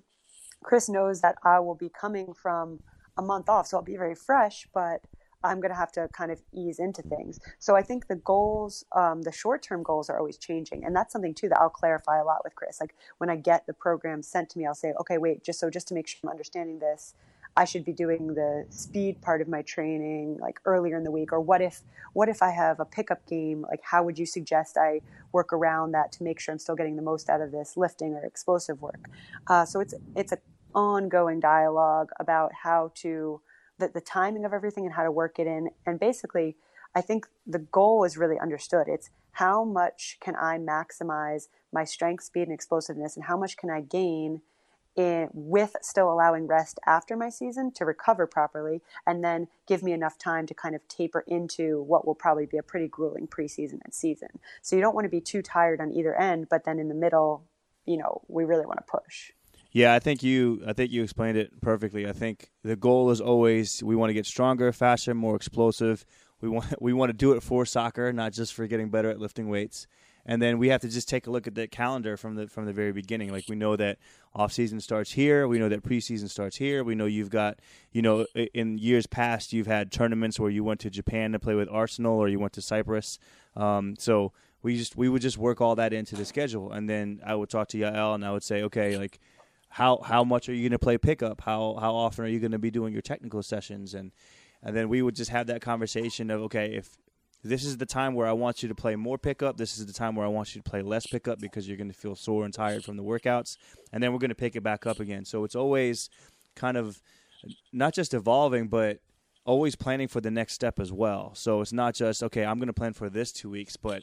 Chris knows that I will be coming from a month off, so I'll be very fresh, but I'm going to have to kind of ease into things. So I think the goals, um, the short term goals are always changing. And that's something too that I'll clarify a lot with Chris. Like when I get the program sent to me, I'll say, okay, wait, just so just to make sure I'm understanding this, I should be doing the speed part of my training like earlier in the week or what if what if I have a pickup game like how would you suggest I work around that to make sure I'm still getting the most out of this lifting or explosive work uh, so it's it's an ongoing dialogue about how to the, the timing of everything and how to work it in and basically I think the goal is really understood it's how much can I maximize my strength speed and explosiveness and how much can I gain in, with still allowing rest after my season to recover properly and then give me enough time to kind of taper into what will probably be a pretty grueling preseason and season. So you don't want to be too tired on either end, but then in the middle, you know, we really want to push. Yeah, I think you I think you explained it perfectly. I think the goal is always we want to get stronger, faster, more explosive. We want we want to do it for soccer, not just for getting better at lifting weights and then we have to just take a look at the calendar from the from the very beginning. Like we know that off season starts here, we know that preseason starts here. We know you've got you know in years past you've had tournaments where you went to Japan to play with Arsenal or you went to Cyprus. Um, so we just we would just work all that into the schedule, and then I would talk to Yael and I would say, okay, like how how much are you going to play pickup? How how often are you going to be doing your technical sessions and and then we would just have that conversation of okay if this is the time where I want you to play more pickup. This is the time where I want you to play less pickup because you're going to feel sore and tired from the workouts. And then we're going to pick it back up again. So it's always kind of not just evolving, but always planning for the next step as well. So it's not just, okay, I'm going to plan for this two weeks, but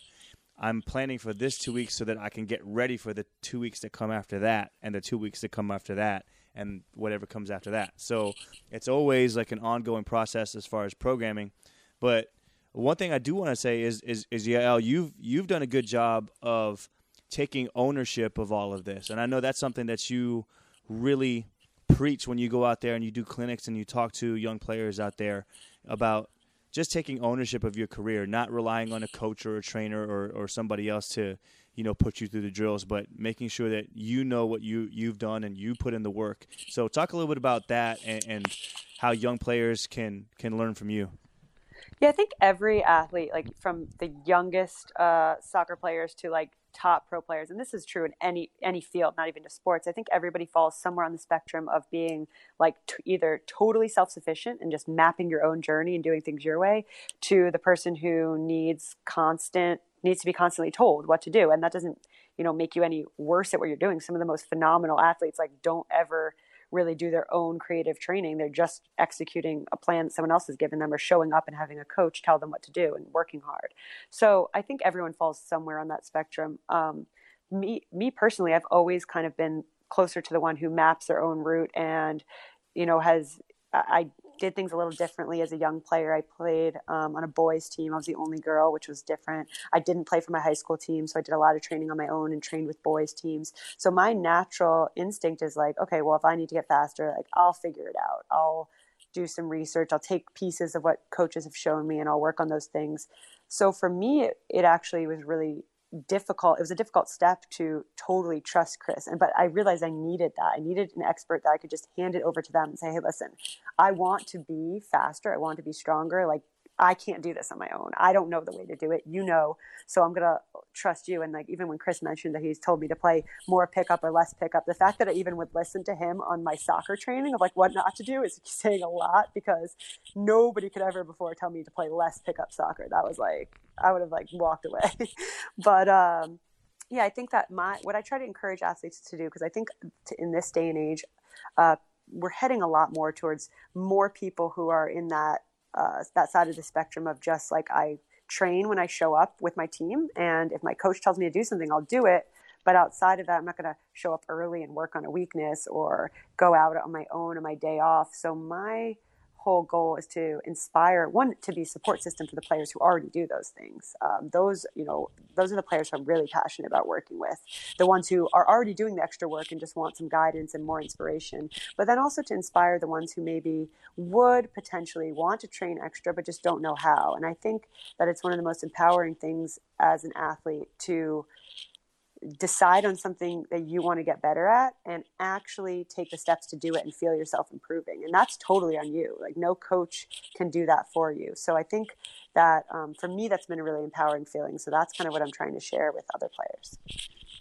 I'm planning for this two weeks so that I can get ready for the two weeks that come after that and the two weeks that come after that and whatever comes after that. So it's always like an ongoing process as far as programming. But one thing I do want to say is is is Yael, you've you've done a good job of taking ownership of all of this, and I know that's something that you really preach when you go out there and you do clinics and you talk to young players out there about just taking ownership of your career, not relying on a coach or a trainer or, or somebody else to, you know, put you through the drills, but making sure that you know what you you've done and you put in the work. So talk a little bit about that and, and how young players can can learn from you. Yeah, I think every athlete, like from the youngest uh, soccer players to like top pro players, and this is true in any any field, not even just sports. I think everybody falls somewhere on the spectrum of being like t- either totally self sufficient and just mapping your own journey and doing things your way, to the person who needs constant needs to be constantly told what to do, and that doesn't you know make you any worse at what you're doing. Some of the most phenomenal athletes like don't ever really do their own creative training. They're just executing a plan someone else has given them or showing up and having a coach tell them what to do and working hard. So I think everyone falls somewhere on that spectrum. Um, me, me personally, I've always kind of been closer to the one who maps their own route and, you know, has I did things a little differently as a young player. I played um, on a boys' team. I was the only girl, which was different. I didn't play for my high school team, so I did a lot of training on my own and trained with boys' teams. So my natural instinct is like, okay, well, if I need to get faster, like I'll figure it out. I'll do some research. I'll take pieces of what coaches have shown me, and I'll work on those things. So for me, it, it actually was really difficult. It was a difficult step to totally trust Chris. And but I realized I needed that. I needed an expert that I could just hand it over to them and say, "Hey, listen, I want to be faster. I want to be stronger. Like I can't do this on my own. I don't know the way to do it. You know. So I'm to trust you. And like, even when Chris mentioned that he's told me to play more pickup or less pickup, the fact that I even would listen to him on my soccer training of like what not to do is saying a lot because nobody could ever before tell me to play less pickup soccer. That was like, I would have like walked away. but, um, yeah, I think that my, what I try to encourage athletes to do, because I think in this day and age, uh, we're heading a lot more towards more people who are in that uh, that side of the spectrum of just like I train when I show up with my team, and if my coach tells me to do something, I'll do it. But outside of that, I'm not going to show up early and work on a weakness or go out on my own on my day off. So my whole goal is to inspire one to be support system for the players who already do those things. Um, those you know those are the players who I'm really passionate about working with. The ones who are already doing the extra work and just want some guidance and more inspiration. But then also to inspire the ones who maybe would potentially want to train extra but just don't know how. And I think that it's one of the most empowering things as an athlete to decide on something that you want to get better at and actually take the steps to do it and feel yourself improving and that's totally on you like no coach can do that for you. So i think that um, for me that's been a really empowering feeling so that's kind of what i'm trying to share with other players.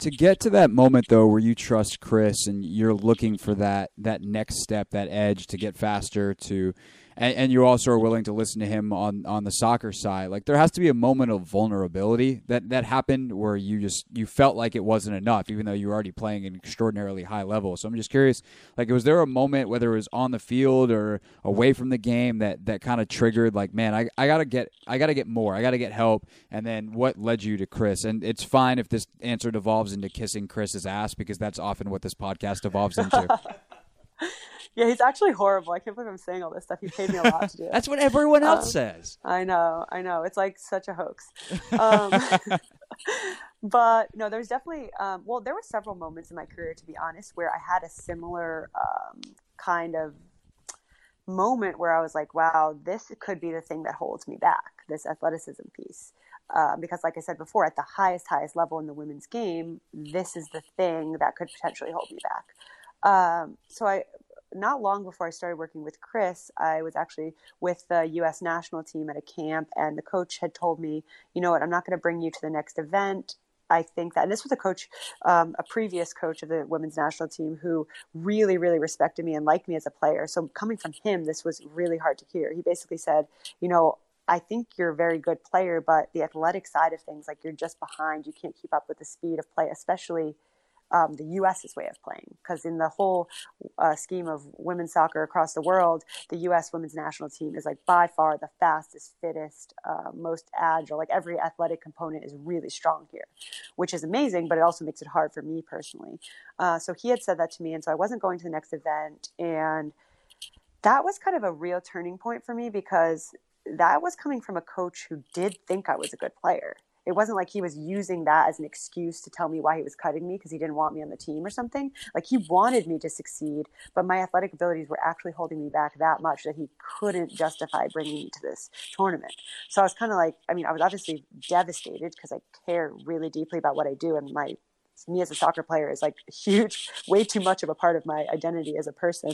To get to that moment though where you trust chris and you're looking for that that next step that edge to get faster to and, and, you also are willing to listen to him on on the soccer side. Like there has to be a moment of vulnerability that that happened where you just you felt like it wasn't enough, even though you were already playing an extraordinarily high level. So I'm just curious, like was there a moment whether it was on the field or away from the game that that kind of triggered like, man, I, I gotta get I gotta get more, I gotta get help, and then what led you to Chris? And it's fine if this answer devolves into kissing Chris's ass because that's often what this podcast devolves into. Yeah, he's actually horrible. I can't believe I'm saying all this stuff. He paid me a lot to do it. That's what everyone else um, says. I know, I know. It's like such a hoax. Um, but no, there's definitely. Um, well, there were several moments in my career, to be honest, where I had a similar um, kind of moment where I was like, "Wow, this could be the thing that holds me back." This athleticism piece. Uh, because, like I said before, at the highest, highest level in the women's game, this is the thing that could potentially hold me back. Um, so I not long before I started working with Chris, I was actually with the U.S. national team at a camp, and the coach had told me, you know what, I'm not going to bring you to the next event. I think that, and this was a coach, um, a previous coach of the women's national team who really, really respected me and liked me as a player. So coming from him, this was really hard to hear. He basically said, you know, I think you're a very good player, but the athletic side of things, like you're just behind. You can't keep up with the speed of play, especially um, the U.S.'s way of playing. Because in the whole uh, scheme of women's soccer across the world, the U.S. women's national team is like by far the fastest, fittest, uh, most agile. Like every athletic component is really strong here, which is amazing. But it also makes it hard for me personally. Uh, so he had said that to me, and so I wasn't going to the next event, and that was kind of a real turning point for me because that was coming from a coach who did think I was a good player it wasn't like he was using that as an excuse to tell me why he was cutting me because he didn't want me on the team or something. Like he wanted me to succeed, but my athletic abilities were actually holding me back that much that he couldn't justify bringing me to this tournament. So I was kind of like, I mean, I was obviously devastated because I care really deeply about what I do and my me as a soccer player is like huge, way too much of a part of my identity as a person.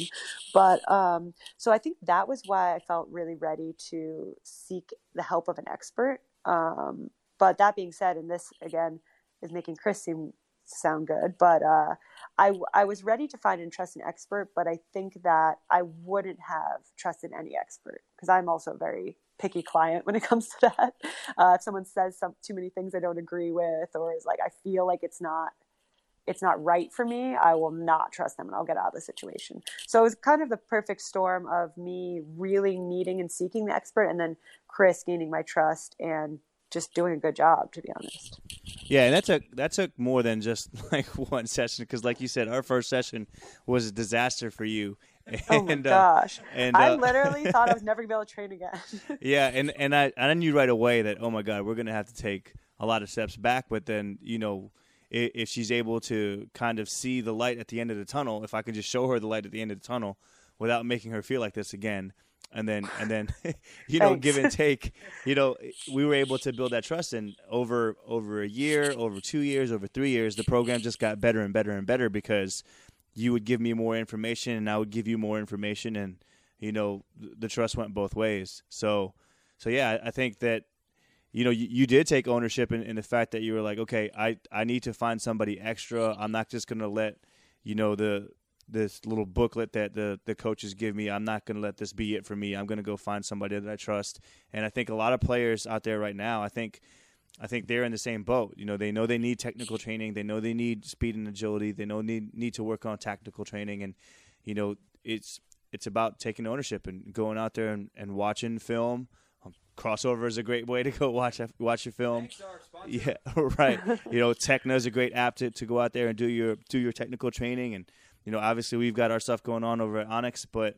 But um, so I think that was why I felt really ready to seek the help of an expert. Um, but that being said, and this again is making Chris seem sound good, but uh, I, I was ready to find and trust an expert, but I think that I wouldn't have trusted any expert because I'm also a very picky client when it comes to that. Uh, if someone says some, too many things I don't agree with, or is like I feel like it's not it's not right for me, I will not trust them and I'll get out of the situation. So it was kind of the perfect storm of me really needing and seeking the expert and then Chris gaining my trust and just doing a good job, to be honest. Yeah, and that took that took more than just like one session because, like you said, our first session was a disaster for you. And, oh my uh, gosh! Uh, and I uh, literally thought I was never gonna be able to train again. yeah, and and I I knew right away that oh my god, we're gonna have to take a lot of steps back. But then you know, if, if she's able to kind of see the light at the end of the tunnel, if I can just show her the light at the end of the tunnel without making her feel like this again, and then and then you know give and take you know we were able to build that trust. And over over a year over two years over three years the program just got better and better and better because you would give me more information and i would give you more information. And you know the trust went both ways. So so yeah i think that you know you, you did take ownership in, in the fact that you were like okay i i need to find somebody extra. I'm not just going to let you know the this little booklet that the the coaches give me. I'm not going to let this be it for me. I'm going to go find somebody that I trust. And I think a lot of players out there right now, I think I think they're in the same boat. You know, they know they need technical training. They know they need speed and agility. They know need need to work on tactical training and you know, it's it's about taking ownership and going out there and, and watching film. Um, Krossover is a great way to go watch a, watch a film. Yeah, right. you know, Techne is a great app to, to go out there and do your do your technical training and you know, obviously we've got our stuff going on over at Onyx, but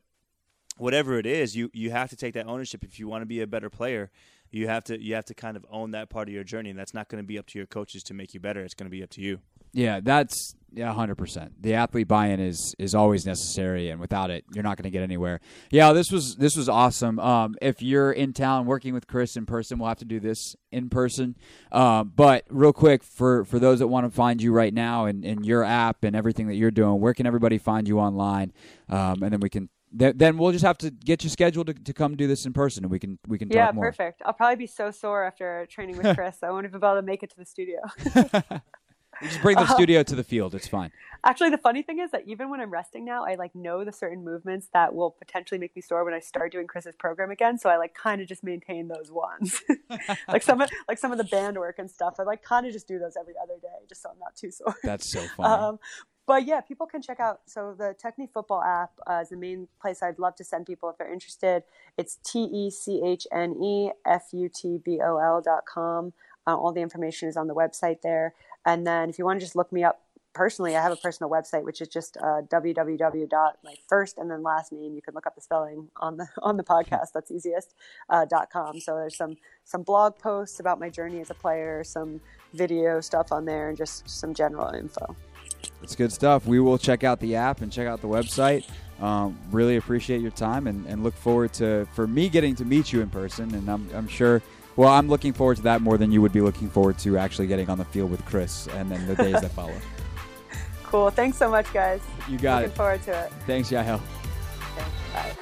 whatever it is, you you have to take that ownership if you want to be a better player. You have to you have to kind of own that part of your journey, and that's not going to be up to your coaches to make you better. It's going to be up to you. Yeah, that's yeah, hundred percent. The athlete buy-in is is always necessary, and without it, you're not going to get anywhere. Yeah, this was this was awesome. Um, if you're in town working with Chris in person, we'll have to do this in person. Um, but real quick, for for those that want to find you right now and, and your app and everything that you're doing, where can everybody find you online? Um, and then we can th- then we'll just have to get you scheduled to, to come do this in person, and we can we can Yeah, talk more. perfect. I'll probably be so sore after training with Chris. I won't even be able to make it to the studio. We just bring the studio to the field. It's fine. Actually, the funny thing is that even when I'm resting now, I like know the certain movements that will potentially make me sore when I start doing Chris's program again. So I like kind of just maintain those ones, like some of like some of the band work and stuff. I like kind of just do those every other day, just so I'm not too sore. That's so funny. Um, but yeah, people can check out. So the Techne Futbol app uh, is the main place I'd love to send people if they're interested. It's T E C H N E F U T B O L dot com. Uh, all the information is on the website there. And then if you want to just look me up personally, I have a personal website which is just uh, www. my first and then last name. You can look up the spelling on the on the podcast. That's easiest. Uh, dot com. So there's some some blog posts about my journey as a player, some video stuff on there, and just some general info. It's good stuff. We will check out the app and check out the website. Um, really appreciate your time and, and look forward to for me getting to meet you in person. And I'm, I'm sure. Well, I'm looking forward to that more than you would be looking forward to actually getting on the field with Chris and then the days that follow. Cool. Thanks so much, guys. You got Looking it. forward to it. Thanks, Yael. Okay, bye.